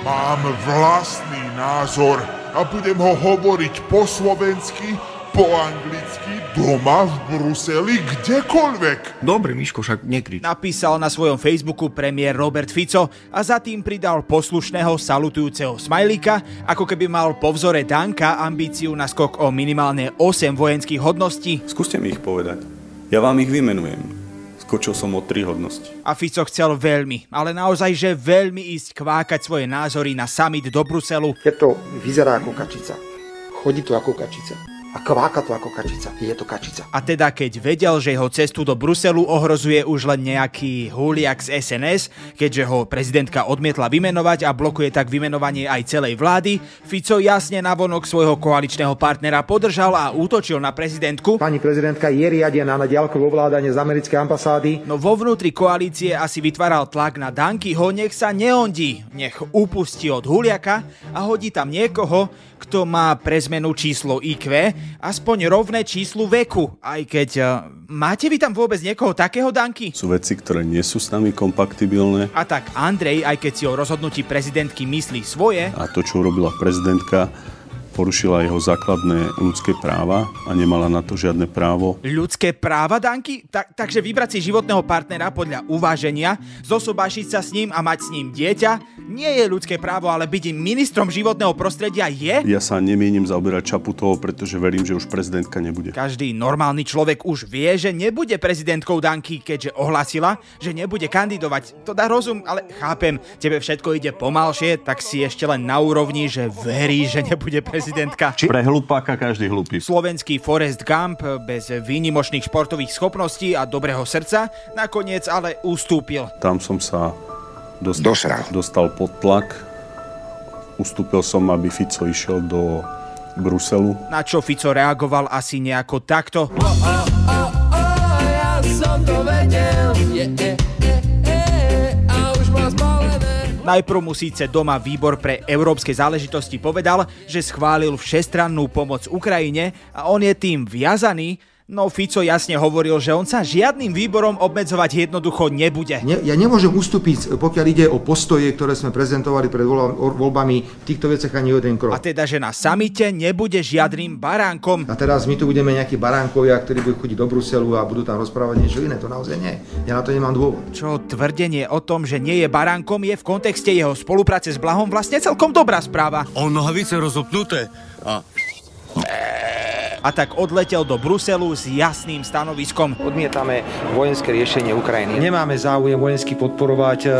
Mám vlastný názor a budem ho hovoriť po slovensky, po anglicky, doma, v Bruseli, kdekoľvek. Dobre, Miško, však nekrič. Napísal na svojom Facebooku premiér Robert Fico a za tým pridal poslušného salutujúceho smajlíka, ako keby mal po vzore Danka ambíciu na skok o minimálne 8 vojenských hodností. Skúste mi ich povedať. Ja vám ich vymenujem. Skočil som o tri hodnosti. A Fico chcel veľmi, ale naozaj, že veľmi ísť kvákať svoje názory na summit do Bruselu. Keď to vyzerá ako kačica, chodí to ako kačica a kváka to ako kačica. Je to kačica. A teda keď vedel, že jeho cestu do Bruselu ohrozuje už len nejaký huliak z SNS, keďže ho prezidentka odmietla vymenovať a blokuje tak vymenovanie aj celej vlády, Fico jasne navonok svojho koaličného partnera podržal a útočil na prezidentku. Pani prezidentka je riadená na diaľkové ovládanie z americkej ambasády. No vo vnútri koalície asi vytváral tlak na Dankyho, nech sa neondí, nech upustí od huliaka a hodí tam niekoho, kto má pre zmenu číslo IQ, aspoň rovné číslu veku, aj keď... Uh, máte vy tam vôbec niekoho takého, Danky? Sú veci, ktoré nie sú s nami kompatibilné. A tak Andrej, aj keď si o rozhodnutí prezidentky myslí svoje... A to, čo urobila prezidentka, porušila jeho základné ľudské práva a nemala na to žiadne právo. Ľudské práva, Danky? Ta- takže vybrať si životného partnera podľa uváženia, zosobášiť sa s ním a mať s ním dieťa, nie je ľudské právo, ale byť ministrom životného prostredia je? Ja sa nemienim zaoberať Čaputovou, pretože verím, že už prezidentka nebude. Každý normálny človek už vie, že nebude prezidentkou Danky, keďže ohlasila, že nebude kandidovať. To dá rozum, ale chápem, tebe všetko ide pomalšie, tak si ešte len na úrovni, že verí, že nebude prezident prezidentka. Či... Pre hlupáka každý hlupý. Slovenský Forest Gump bez výnimočných športových schopností a dobrého srdca nakoniec ale ustúpil. Tam som sa dostal, dostal pod tlak. Ustúpil som, aby Fico išiel do Bruselu. Na čo Fico reagoval asi nejako takto. Oh, oh, oh, oh, ja som to vedel. Najprv mu síce doma výbor pre európske záležitosti povedal, že schválil všestrannú pomoc Ukrajine a on je tým viazaný, No Fico jasne hovoril, že on sa žiadnym výborom obmedzovať jednoducho nebude. Ne, ja nemôžem ustúpiť, pokiaľ ide o postoje, ktoré sme prezentovali pred voľbami v týchto veciach ani jeden krok. A teda, že na samite nebude žiadnym baránkom. A teraz my tu budeme nejakí baránkovia, ktorí budú chodiť do Bruselu a budú tam rozprávať niečo iné. To naozaj nie. Ja na to nemám dôvod. Čo tvrdenie o tom, že nie je baránkom, je v kontexte jeho spolupráce s Blahom vlastne celkom dobrá správa. On nohavice rozopnuté a a tak odletel do Bruselu s jasným stanoviskom. Odmietame vojenské riešenie Ukrajiny. Nemáme záujem vojensky podporovať e,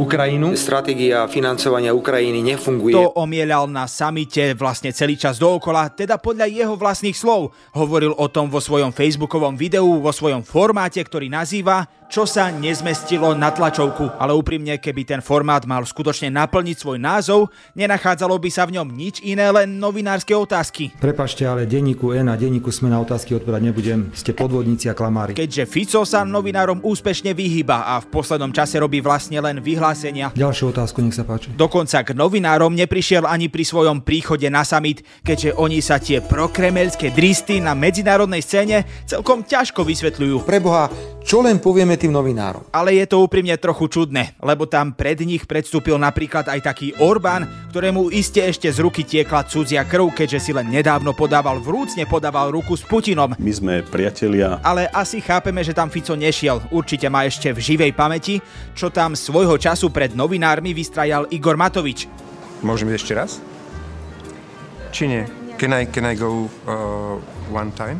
Ukrajinu. Stratégia financovania Ukrajiny nefunguje. To omielal na samite vlastne celý čas dookola, teda podľa jeho vlastných slov. Hovoril o tom vo svojom facebookovom videu, vo svojom formáte, ktorý nazýva čo sa nezmestilo na tlačovku, ale úprimne, keby ten formát mal skutočne naplniť svoj názov, nenachádzalo by sa v ňom nič iné, len novinárske otázky. Prepašte, ale denníku N a denníku sme na otázky odpovedať nebudem, ste podvodníci a klamári. Keďže Fico sa novinárom úspešne vyhýba a v poslednom čase robí vlastne len vyhlásenia. Ďalšiu otázku, nech sa páči. Dokonca k novinárom neprišiel ani pri svojom príchode na summit, keďže oni sa tie prokremelské dristy na medzinárodnej scéne celkom ťažko vysvetľujú. Preboha, čo len povieme tým novinárom. Ale je to úprimne trochu čudné, lebo tam pred nich predstúpil napríklad aj taký Orbán, ktorému iste ešte z ruky tiekla cudzia krv, keďže si len nedávno podával vrúcne podával ruku s Putinom. My sme priatelia. Ale asi chápeme, že tam Fico nešiel. Určite má ešte v živej pamäti, čo tam svojho času pred novinármi vystrajal Igor Matovič. Môžem ešte raz? Či nie? Can I, can I go uh, one time?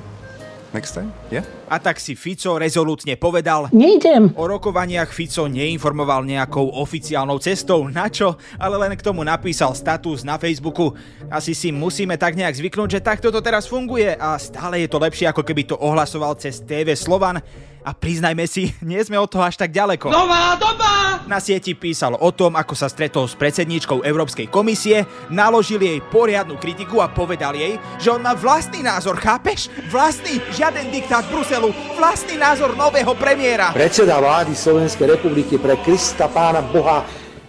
Next time? Yeah? A tak si Fico rezolútne povedal Nejdem. O rokovaniach Fico neinformoval nejakou oficiálnou cestou, na čo, ale len k tomu napísal status na Facebooku. Asi si musíme tak nejak zvyknúť, že takto to teraz funguje a stále je to lepšie, ako keby to ohlasoval cez TV Slovan. A priznajme si, nie sme od toho až tak ďaleko. Nová doba! Na sieti písal o tom, ako sa stretol s predsedníčkou Európskej komisie, naložil jej poriadnu kritiku a povedal jej, že on má vlastný názor, chápeš? Vlastný, žiaden diktát Bruselu, vlastný názor nového premiéra. Predseda vlády Slovenskej republiky pre Krista pána Boha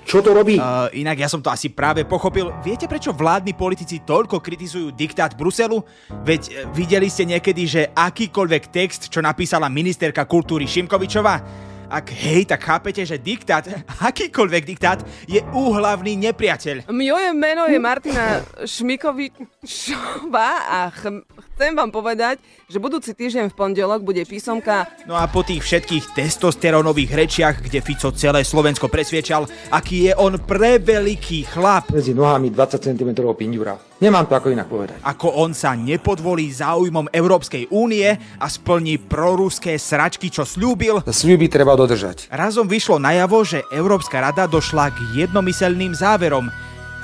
čo to robí? Uh, inak ja som to asi práve pochopil. Viete, prečo vládni politici toľko kritizujú diktát Bruselu? Veď uh, videli ste niekedy, že akýkoľvek text, čo napísala ministerka kultúry Šimkovičová, Ak hej, tak chápete, že diktát, akýkoľvek diktát, je úhlavný nepriateľ. Moje meno je Martina Šmikovičová a ch- chcem vám povedať, že budúci týždeň v pondelok bude písomka No a po tých všetkých testosterónových rečiach, kde Fico celé Slovensko presviečal, aký je on preveliký chlap, Medzi nohami 20 cm pindura. Nemám to ako inak povedať. ako on sa nepodvolí záujmom Európskej únie a splní proruské sračky, čo slúbil, Sľuby treba dodržať. Razom vyšlo najavo, že Európska rada došla k jednomyselným záverom.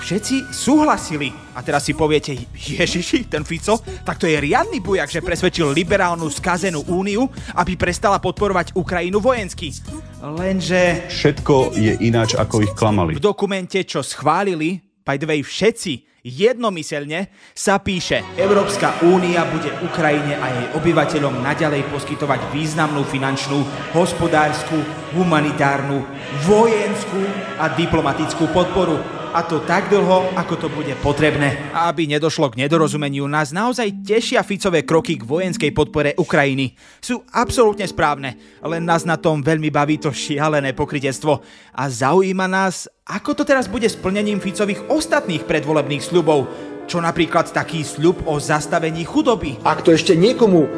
Všetci súhlasili. A teraz si poviete, Ježiši, ten Fico, tak to je riadny bujak, že presvedčil liberálnu skazenú úniu, aby prestala podporovať Ukrajinu vojensky. Lenže Všetko je ináč, ako ich klamali. v dokumente, čo schválili, by the way všetci, jednomyselne, sa píše Európska únia bude Ukrajine a jej obyvateľom naďalej poskytovať významnú finančnú, hospodárskú, humanitárnu, vojenskú a diplomatickú podporu. A to tak dlho, ako to bude potrebné. A aby nedošlo k nedorozumeniu, nás naozaj tešia Ficové kroky k vojenskej podpore Ukrajiny. Sú absolútne správne, len nás na tom veľmi baví to šialené pokrytectvo. A zaujíma nás, ako to teraz bude s plnením Ficových ostatných predvolebných sľubov. Čo napríklad taký sľub o zastavení chudoby. Ak to ešte niekomu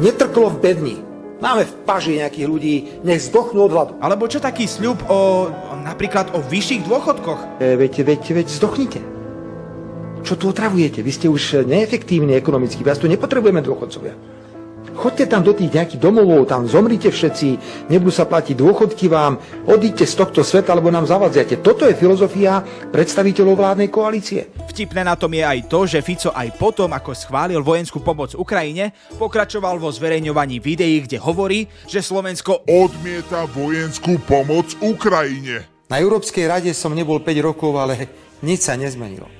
netrklo v bedni, máme v paži nejakých ľudí, nech zdochnú od hladu. Alebo čo taký sľub o, napríklad o vyšších dôchodkoch. E, veď, veď, veď zdochnite. Čo tu otravujete? Vy ste už neefektívni ekonomicky, vás tu nepotrebujeme dôchodcovia. Chodte tam do tých nejakých domovov, tam zomrite všetci, nebudú sa platiť dôchodky vám, odíďte z tohto sveta, alebo nám zavadziate. Toto je filozofia predstaviteľov vládnej koalície. Vtipné na tom je aj to, že Fico aj potom, ako schválil vojenskú pomoc Ukrajine, pokračoval vo zverejňovaní videí, kde hovorí, že Slovensko Odmieta vojenskú pomoc Ukrajine. Na Európskej rade som nebol 5 rokov, ale nič sa nezmenilo.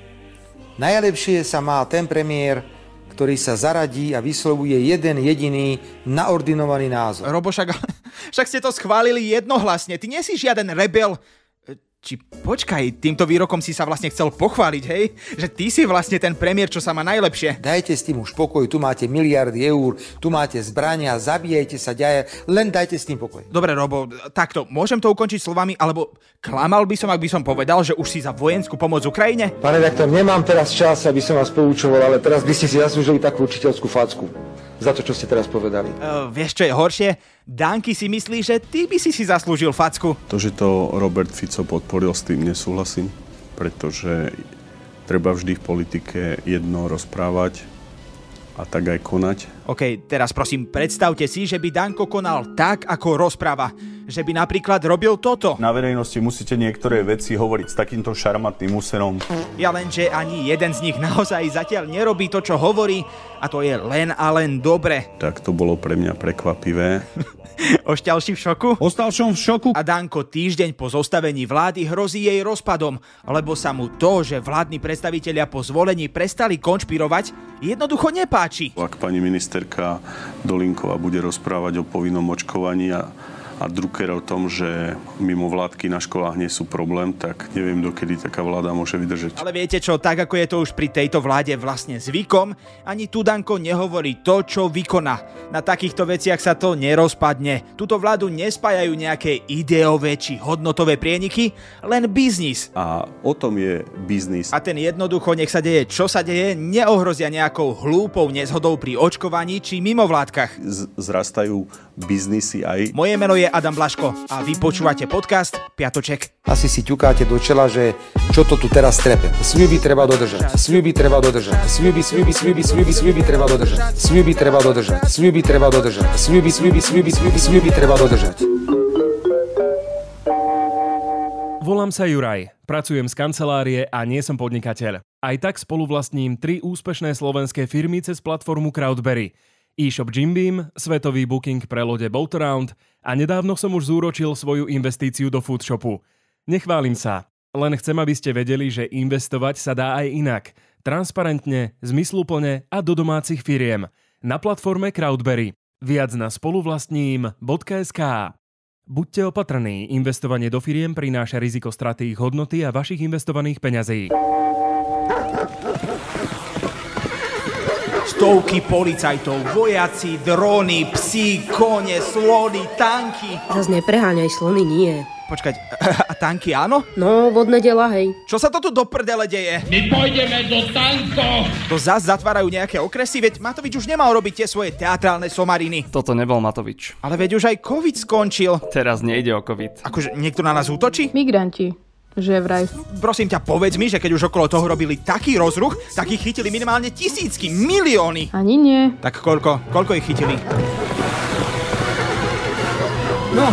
Najlepšie sa má ten premiér, ktorý sa zaradí a vyslovuje jeden jediný naordinovaný názor. Robo, však, však ste to schválili jednohlasne. Ty nie si žiaden rebel. Či počkaj, týmto výrokom si sa vlastne chcel pochváliť, hej? Že ty si vlastne ten premiér, čo sa má najlepšie. Dajte s tým už pokoj, tu máte miliardy eur, tu máte zbrania, zabíjajte sa, ďaja, len dajte s tým pokoj. Dobre, Robo, takto, môžem to ukončiť slovami, alebo klamal by som, ak by som povedal, že už si za vojenskú pomoc Ukrajine? Pane redaktor, nemám teraz čas, aby som vás poučoval, ale teraz by ste si zaslúžili takú učiteľskú facku. Za to, čo ste teraz povedali. Uh, vieš, čo je horšie? Danky si myslí, že ty by si si zaslúžil facku. To, že to Robert Fico podporil, s tým nesúhlasím, pretože treba vždy v politike jedno rozprávať a tak aj konať. OK, teraz prosím, predstavte si, že by Danko konal tak, ako rozpráva. Že by napríklad robil toto. Na verejnosti musíte niektoré veci hovoriť s takýmto šarmatným úserom. Ja len, že ani jeden z nich naozaj zatiaľ nerobí to, čo hovorí a to je len a len dobre. Tak to bolo pre mňa prekvapivé. Ošťalší v šoku? Ostal som v šoku. A Danko týždeň po zostavení vlády hrozí jej rozpadom, lebo sa mu to, že vládni predstavitelia po zvolení prestali konšpirovať, jednoducho nepáči. Ak pani ministerka Dolinková bude rozprávať o povinnom očkovaní a a Drucker o tom, že mimo vládky na školách nie sú problém, tak neviem, dokedy taká vláda môže vydržať. Ale viete čo, tak ako je to už pri tejto vláde vlastne zvykom, ani tu Danko nehovorí to, čo vykoná. Na takýchto veciach sa to nerozpadne. Tuto vládu nespájajú nejaké ideové či hodnotové prieniky, len biznis. A o tom je biznis. A ten jednoducho, nech sa deje, čo sa deje, neohrozia nejakou hlúpou nezhodou pri očkovaní či mimovládkach. Z- zrastajú biznisy aj. Moje meno je Adam Blaško a vy počúvate podcast Piatoček. Asi si ťukáte do čela, že čo to tu teraz trepe. Sľuby treba dodržať. Sľuby treba dodržať. Sľuby, sľuby, sľuby, sľuby, sľuby treba dodržať. Sľuby treba dodržať. Sľuby treba dodržať. Sľuby, sľuby, sľuby, sľuby, sľuby treba dodržať. Volám sa Juraj, pracujem z kancelárie a nie som podnikateľ. Aj tak spoluvlastním tri úspešné slovenské firmy cez platformu Crowdberry. E-shop Jim Beam, svetový booking pre lode Boataround a nedávno som už zúročil svoju investíciu do foodshopu. Nechválim sa, len chcem, aby ste vedeli, že investovať sa dá aj inak. Transparentne, zmysluplne a do domácich firiem. Na platforme Crowdberry. Viac na spoluvlastním.sk Buďte opatrní, investovanie do firiem prináša riziko straty ich hodnoty a vašich investovaných peňazí. Stovky policajtov, vojaci, dróny, psi, kone, slony, tanky. Zas nepreháňaj, slony nie. Počkať, a tanky áno? No, vodné dela, hej. Čo sa to tu do prdele deje? My pôjdeme do tankov! To zas zatvárajú nejaké okresy, veď Matovič už nemal robiť tie svoje teatrálne somariny. Toto nebol Matovič. Ale veď už aj COVID skončil. Teraz nejde o COVID. Akože niekto na nás útočí? Migranti. Že vraj. Prosím ťa, povedz mi, že keď už okolo toho robili taký rozruch, tak ich chytili minimálne tisícky, milióny. Ani nie. Tak koľko? Koľko ich chytili? No,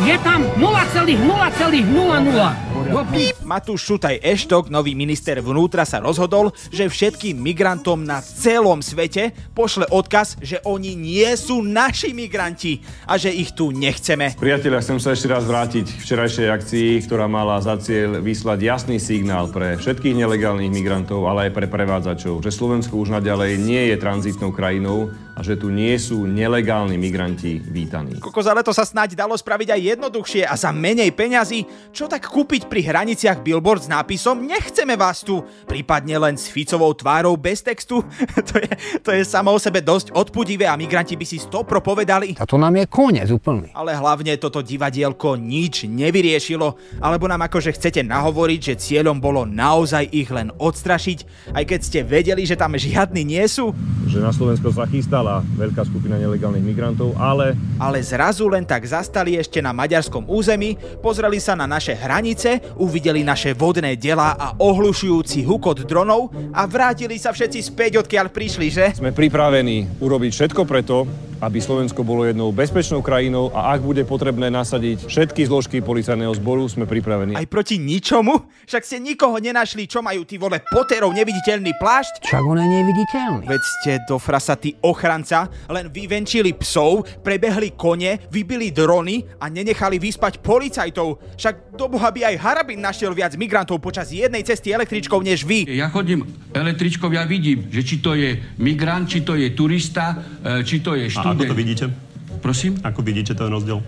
je tam 0,0,00. Matúš Šutaj Eštok, nový minister vnútra, sa rozhodol, že všetkým migrantom na celom svete pošle odkaz, že oni nie sú naši migranti a že ich tu nechceme. Priatelia, chcem sa ešte raz vrátiť k včerajšej akcii, ktorá mala za cieľ vyslať jasný signál pre všetkých nelegálnych migrantov, ale aj pre prevádzačov, že Slovensko už naďalej nie je tranzitnou krajinou a že tu nie sú nelegálni migranti vítaní. Koko za leto sa snáď dalo spraviť aj jednoduchšie a za menej peňazí. Čo tak kúpiť pri hraniciach billboard s nápisom Nechceme vás tu, prípadne len s Ficovou tvárou bez textu? to, je, to je samo o sebe dosť odpudivé a migranti by si stopro povedali. A to nám je koniec úplný. Ale hlavne toto divadielko nič nevyriešilo, alebo nám akože chcete nahovoriť, že cieľom bolo naozaj ich len odstrašiť, aj keď ste vedeli, že tam žiadni nie sú? Že na Slovensko sa chystala veľká skupina nelegálnych migrantov, ale... Ale zrazu len tak zastali ešte na maďarskom území, pozreli sa na naše hranice, uvideli naše vodné dela a ohlušujúci hukot dronov a vrátili sa všetci späť, odkiaľ prišli, že? Sme pripravení urobiť všetko preto, aby Slovensko bolo jednou bezpečnou krajinou a ak bude potrebné nasadiť všetky zložky policajného zboru, sme pripravení. Aj proti ničomu? Však ste nikoho nenašli, čo majú tí vole poterov neviditeľný plášť? Však on je neviditeľný. Veď ste do frasatý ochranca, len vyvenčili psov, prebehli kone, vybili drony a nenechali vyspať policajtov. Však do boha by aj Harabin našiel viac migrantov počas jednej cesty električkou než vy. Ja chodím električkou, ja vidím, že či to je migrant, či to je turista, e, či to je študent. A ako to vidíte? Prosím? Ako vidíte ten rozdiel?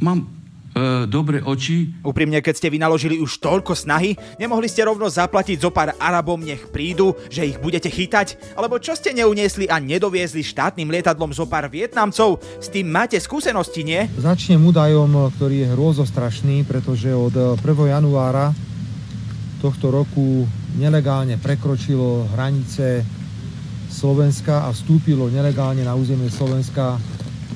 Mám e, dobré oči. Úprimne, keď ste vynaložili už toľko snahy, nemohli ste rovno zaplatiť zo pár Arabom, nech prídu, že ich budete chytať? Alebo čo ste neuniesli a nedoviezli štátnym lietadlom zo pár Vietnamcov? S tým máte skúsenosti, nie? Začnem údajom, ktorý je hrôzostrašný, pretože od 1. januára tohto roku nelegálne prekročilo hranice Slovenska a vstúpilo nelegálne na územie Slovenska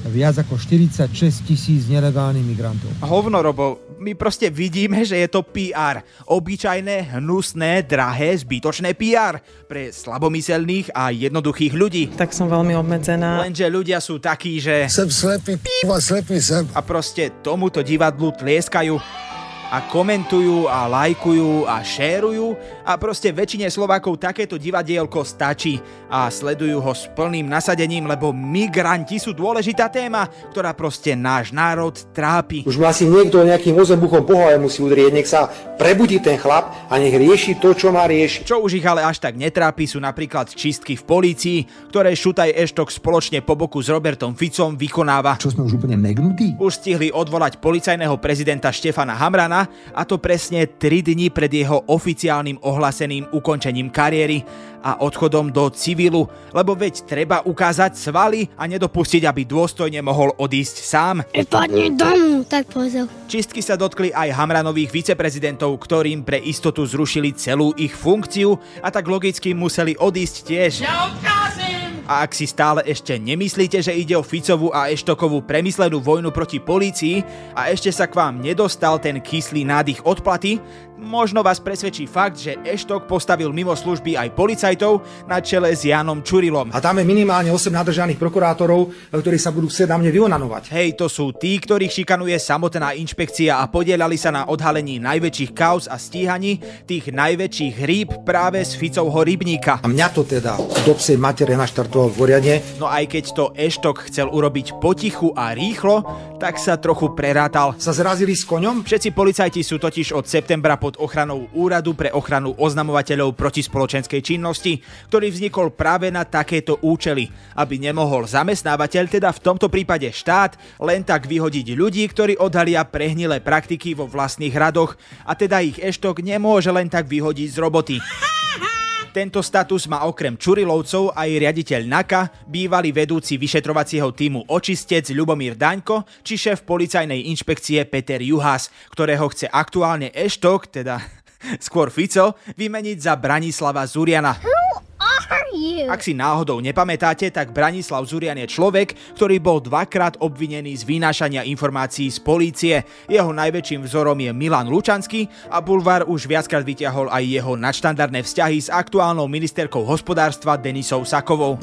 viac ako 46 tisíc nelegálnych migrantov. Hovno, Robo, my proste vidíme, že je to PR. Obyčajné, hnusné, drahé, zbytočné PR pre slabomyselných a jednoduchých ľudí. Tak som veľmi obmedzená. Lenže ľudia sú takí, že... Sem slepý, p***a, slepý sem. A proste tomuto divadlu tlieskajú a komentujú a lajkujú a šérujú a proste väčšine Slovákov takéto divadielko stačí a sledujú ho s plným nasadením, lebo migranti sú dôležitá téma, ktorá proste náš národ trápi. Už ma asi niekto nejakým ozebuchom po hlave musí udrieť, nech sa prebudí ten chlap a nech rieši to, čo má riešiť. Čo už ich ale až tak netrápi sú napríklad čistky v polícii, ktoré Šutaj Eštok spoločne po boku s Robertom Ficom vykonáva. Čo sme už úplne megnutí? Už stihli odvolať policajného prezidenta Štefana Hamrana a to presne 3 dni pred jeho oficiálnym ohláseným ukončením kariéry a odchodom do civilu, lebo veď treba ukázať svaly a nedopustiť, aby dôstojne mohol odísť sám. Vypadni domu, tak povedal. Čistky sa dotkli aj Hamranových viceprezidentov, ktorým pre istotu zrušili celú ich funkciu a tak logicky museli odísť tiež. Ja odkázim! A ak si stále ešte nemyslíte, že ide o Ficovú a Eštokovú premyslenú vojnu proti polícii a ešte sa k vám nedostal ten kyslý nádych odplaty, možno vás presvedčí fakt, že Eštok postavil mimo služby aj policajtov na čele s Jánom Čurilom. A tam je minimálne 8 nadržaných prokurátorov, ktorí sa budú chcieť na mne vyonanovať. Hej, to sú tí, ktorých šikanuje samotná inšpekcia a podielali sa na odhalení najväčších kauz a stíhaní tých najväčších rýb práve z Ficovho rybníka. A mňa to teda do psej matere naštartoval v Oriadne. No aj keď to Eštok chcel urobiť potichu a rýchlo, tak sa trochu prerátal. Sa zrazili s koňom? Všetci policajti sú totiž od septembra pod ochranou Úradu pre ochranu oznamovateľov proti spoločenskej činnosti, ktorý vznikol práve na takéto účely, aby nemohol zamestnávateľ, teda v tomto prípade štát, len tak vyhodiť ľudí, ktorí odhalia prehnilé praktiky vo vlastných radoch a teda ich Eštok nemôže len tak vyhodiť z roboty. Tento status má okrem Čurilovcov aj riaditeľ NAKA, bývalý vedúci vyšetrovacieho týmu Očistec Ľubomír Daňko či šéf policajnej inšpekcie Peter Juhás, ktorého chce aktuálne Eštok, teda skôr Fico, vymeniť za Branislava Zuriana. Ak si náhodou nepamätáte, tak Branislav Zurian je človek, ktorý bol dvakrát obvinený z vynášania informácií z polície. Jeho najväčším vzorom je Milan Lučanský a Bulvar už viackrát vyťahol aj jeho nadštandardné vzťahy s aktuálnou ministerkou hospodárstva Denisou Sakovou.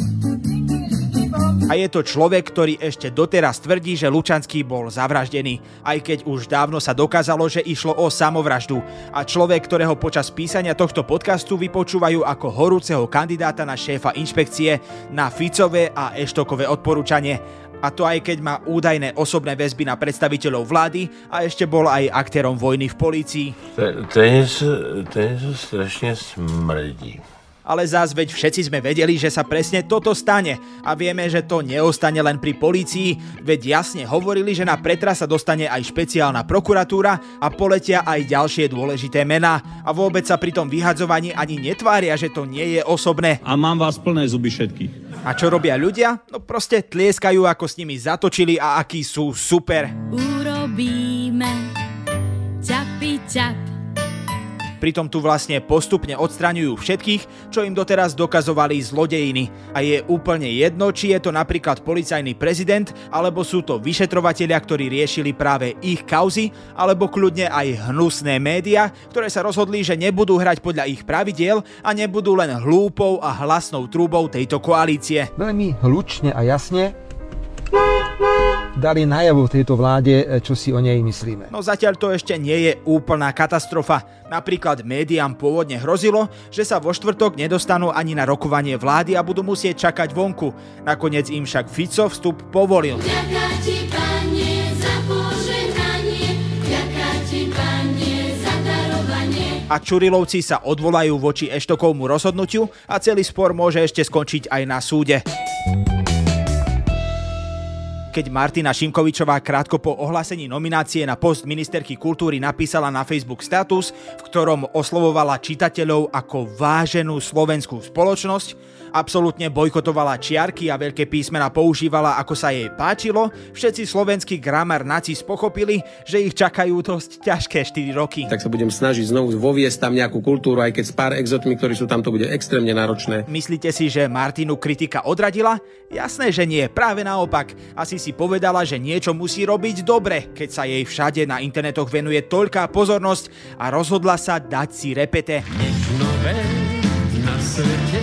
A je to človek, ktorý ešte doteraz tvrdí, že Lučanský bol zavraždený, aj keď už dávno sa dokázalo, že išlo o samovraždu. A človek, ktorého počas písania tohto podcastu vypočúvajú ako horúceho kandidáta na šéfa inšpekcie na Ficové a Eštokové odporúčanie. A to aj keď má údajné osobné väzby na predstaviteľov vlády a ešte bol aj aktérom vojny v polícii. Je niečo strašne smrdí. Ale zás veď všetci sme vedeli, že sa presne toto stane a vieme, že to neostane len pri polícii, veď jasne hovorili, že na pretra sa dostane aj špeciálna prokuratúra a poletia aj ďalšie dôležité mená a vôbec sa pri tom vyhadzovaní ani netvária, že to nie je osobné. A mám vás plné zuby všetkých. A čo robia ľudia? No proste tlieskajú, ako s nimi zatočili a akí sú super. Urobíme čapi čap. Pritom tu vlastne postupne odstraňujú všetkých, čo im doteraz dokazovali zlodejiny. A je úplne jedno, či je to napríklad policajný prezident, alebo sú to vyšetrovatelia, ktorí riešili práve ich kauzy, alebo kľudne aj hnusné médiá, ktoré sa rozhodli, že nebudú hrať podľa ich pravidiel a nebudú len hlúpou a hlasnou trúbou tejto koalície. Veľmi hlučne a jasne dali najavo tejto vláde, čo si o nej myslíme. No zatiaľ to ešte nie je úplná katastrofa. Napríklad médiám pôvodne hrozilo, že sa vo štvrtok nedostanú ani na rokovanie vlády a budú musieť čakať vonku. Nakoniec im však Fico vstup povolil. Ďaká ti, Pane, za požehnanie, ďaká ti, Pane, za darovanie. A Čurilovci sa odvolajú voči Eštokovmu rozhodnutiu a celý spor môže ešte skončiť aj na súde keď Martina Šimkovičová krátko po ohlásení nominácie na post ministerky kultúry napísala na Facebook status, v ktorom oslovovala čitateľov ako váženú slovenskú spoločnosť, absolútne bojkotovala čiarky a veľké písmena používala ako sa jej páčilo, všetci slovenskí gramar nacis pochopili, že ich čakajú dosť ťažké 4 roky. Tak sa budem snažiť znovu voviesť tam nejakú kultúru, aj keď s pár exotmi, ktorí sú tam, to bude extrémne náročné. Myslíte si, že Martinu kritika odradila? Jasné, že nie, práve naopak. Asi si povedala, že niečo musí robiť dobre, keď sa jej všade na internetoch venuje toľká pozornosť a rozhodla sa dať si repete. Nové na svete,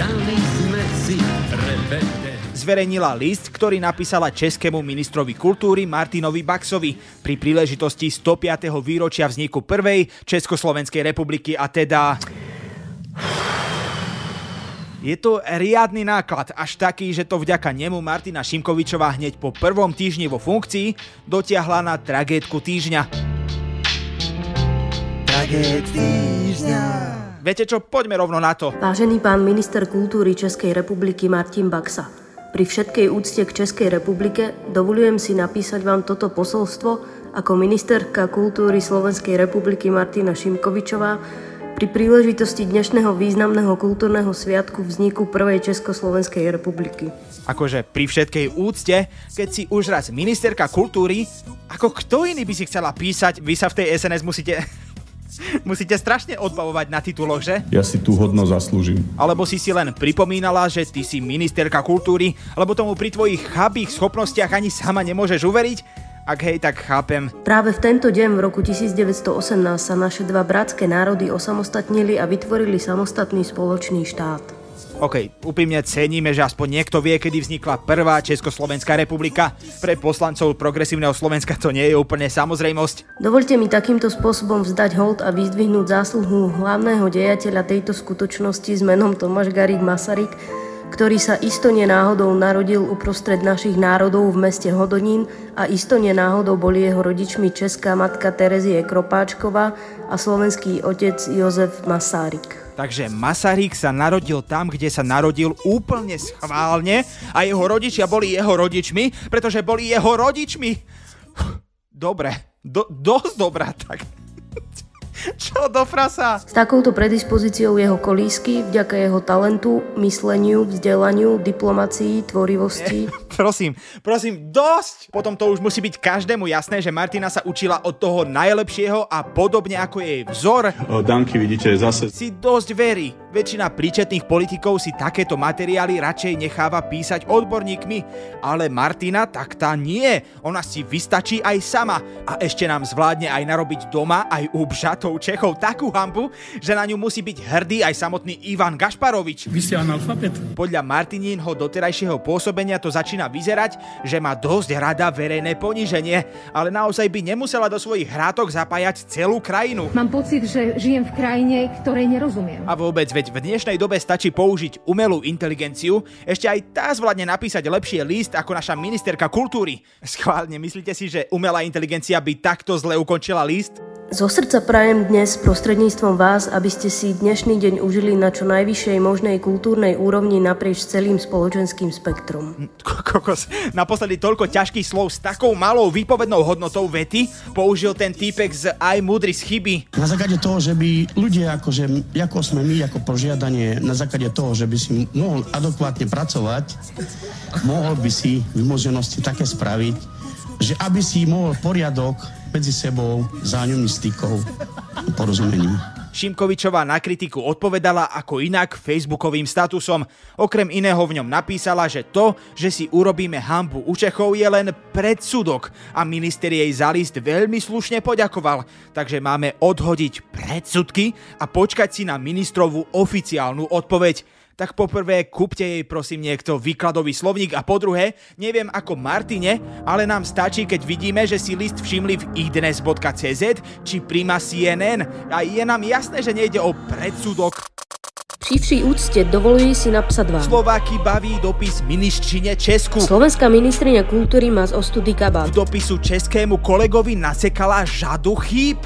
dali sme si repete. Zverejnila list, ktorý napísala českému ministrovi kultúry Martinovi Baxovi pri príležitosti 105. výročia vzniku prvej Československej republiky a teda... Je to riadny náklad, až taký, že to vďaka nemu Martina Šimkovičová hneď po prvom týždni vo funkcii dotiahla na tragédku týždňa. Tragéd týždňa. Viete čo, poďme rovno na to. Vážený pán minister kultúry Českej republiky Martin Baxa, pri všetkej úcte k Českej republike dovolujem si napísať vám toto posolstvo ako ministerka kultúry Slovenskej republiky Martina Šimkovičová pri príležitosti dnešného významného kultúrneho sviatku vzniku prvej Československej republiky. Akože pri všetkej úcte, keď si už raz ministerka kultúry, ako kto iný by si chcela písať, vy sa v tej SNS musíte... musíte strašne odbavovať na tituloch, že? Ja si tú hodnosť zaslúžim. Alebo si si len pripomínala, že ty si ministerka kultúry, lebo tomu pri tvojich chabých schopnostiach ani sama nemôžeš uveriť? Ak hej, tak chápem. Práve v tento deň v roku 1918 sa naše dva bratské národy osamostatnili a vytvorili samostatný spoločný štát. OK, úprimne ceníme, že aspoň niekto vie, kedy vznikla prvá Československá republika. Pre poslancov progresívneho Slovenska to nie je úplne samozrejmosť. Dovolte mi takýmto spôsobom vzdať hold a vyzdvihnúť zásluhu hlavného dejateľa tejto skutočnosti s menom Tomáš Garik Masaryk, ktorý sa isto nenáhodou narodil uprostred našich národov v meste Hodonín a isto nenáhodou boli jeho rodičmi česká matka Terezie Kropáčková a slovenský otec Jozef Masáryk. Takže Masaryk sa narodil tam, kde sa narodil úplne schválne a jeho rodičia boli jeho rodičmi, pretože boli jeho rodičmi. Dobre, do, dosť dobrá, tak Čo do frasa? S takouto predispozíciou jeho kolísky, vďaka jeho talentu, mysleniu, vzdelaniu, diplomácii, tvorivosti. prosím, prosím, dosť! Potom to už musí byť každému jasné, že Martina sa učila od toho najlepšieho a podobne ako jej vzor. O, Danky, vidíte, zase... Si dosť verí. Väčšina príčetných politikov si takéto materiály radšej necháva písať odborníkmi, ale Martina tak tá nie. Ona si vystačí aj sama a ešte nám zvládne aj narobiť doma aj u bžatov Čechov takú hambu, že na ňu musí byť hrdý aj samotný Ivan Gašparovič. Vy ste analfabet? Podľa Martinínho doterajšieho pôsobenia to začína vyzerať, že má dosť rada verejné poníženie, ale naozaj by nemusela do svojich hrátok zapájať celú krajinu. Mám pocit, že žijem v krajine, ktorej nerozumiem. A vôbec, veď v dnešnej dobe stačí použiť umelú inteligenciu, ešte aj tá zvládne napísať lepšie list ako naša ministerka kultúry. Schválne, myslíte si, že umelá inteligencia by takto zle ukončila list? Zo srdca prajem dnes prostredníctvom vás, aby ste si dnešný deň užili na čo najvyššej možnej kultúrnej úrovni naprieč celým spoločenským spektrom. Kokos, naposledy toľko ťažkých slov s takou malou výpovednou hodnotou vety použil ten týpek z aj múdry z chyby. Na základe toho, že by ľudia, akože, ako sme my, ako požiadanie, na základe toho, že by si mohol adekvátne pracovať, mohol by si v možnosti také spraviť, že aby si mohol poriadok medzi sebou, vzájomných stykov a porozumení. Šimkovičová na kritiku odpovedala ako inak facebookovým statusom. Okrem iného v ňom napísala, že to, že si urobíme hambu u Čechov je len predsudok a minister jej za list veľmi slušne poďakoval. Takže máme odhodiť predsudky a počkať si na ministrovú oficiálnu odpoveď tak poprvé kúpte jej prosím niekto výkladový slovník a po druhé, neviem ako Martine, ale nám stačí, keď vidíme, že si list všimli v idnes.cz či Prima CNN a je nám jasné, že nejde o predsudok. Pri vší úcte dovoluji si napsať vám. Slováky baví dopis ministčine Česku. Slovenská ministriňa kultúry má z ostudy kabát. V dopisu českému kolegovi nasekala žadu chýb.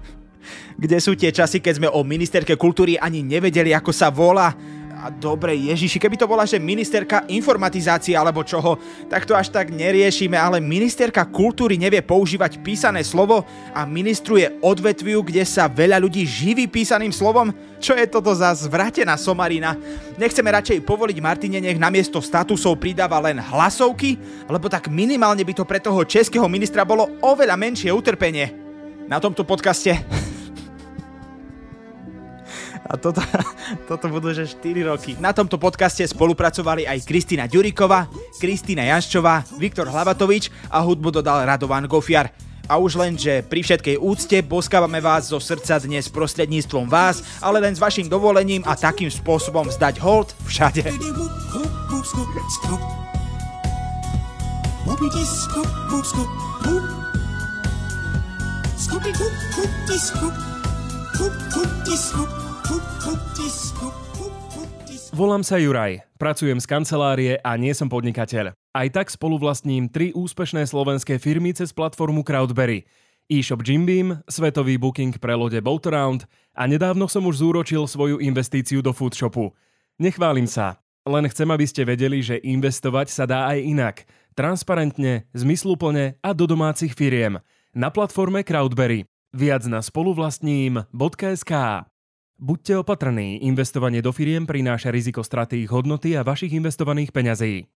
Kde sú tie časy, keď sme o ministerke kultúry ani nevedeli, ako sa volá? A dobre, Ježiši, keby to bola, že ministerka informatizácie alebo čoho, tak to až tak neriešime, ale ministerka kultúry nevie používať písané slovo a ministruje odvetviu, kde sa veľa ľudí živí písaným slovom? Čo je toto za zvratená somarina? Nechceme radšej povoliť Martine, nech namiesto statusov pridáva len hlasovky, lebo tak minimálne by to pre toho českého ministra bolo oveľa menšie utrpenie. Na tomto podcaste a toto, toto budú že 4 roky. Na tomto podcaste spolupracovali aj Kristýna Ďuriková, Kristýna Janščová, Viktor Hlavatovič a hudbu dodal Radovan Gofiar. A už len, že pri všetkej úcte boskávame vás zo srdca dnes prostredníctvom vás, ale len s vašim dovolením a takým spôsobom zdať hold všade. Scoopy scoop, scoop, scoop, scoop, scoop. Volám sa Juraj, pracujem z kancelárie a nie som podnikateľ. Aj tak spoluvlastním tri úspešné slovenské firmy cez platformu Crowdberry. E-shop Jim Beam, svetový booking pre lode Boataround a nedávno som už zúročil svoju investíciu do foodshopu. Nechválim sa, len chcem, aby ste vedeli, že investovať sa dá aj inak. Transparentne, zmysluplne a do domácich firiem. Na platforme Crowdberry. Viac na spoluvlastním.sk Buďte opatrní, investovanie do firiem prináša riziko straty ich hodnoty a vašich investovaných peňazí.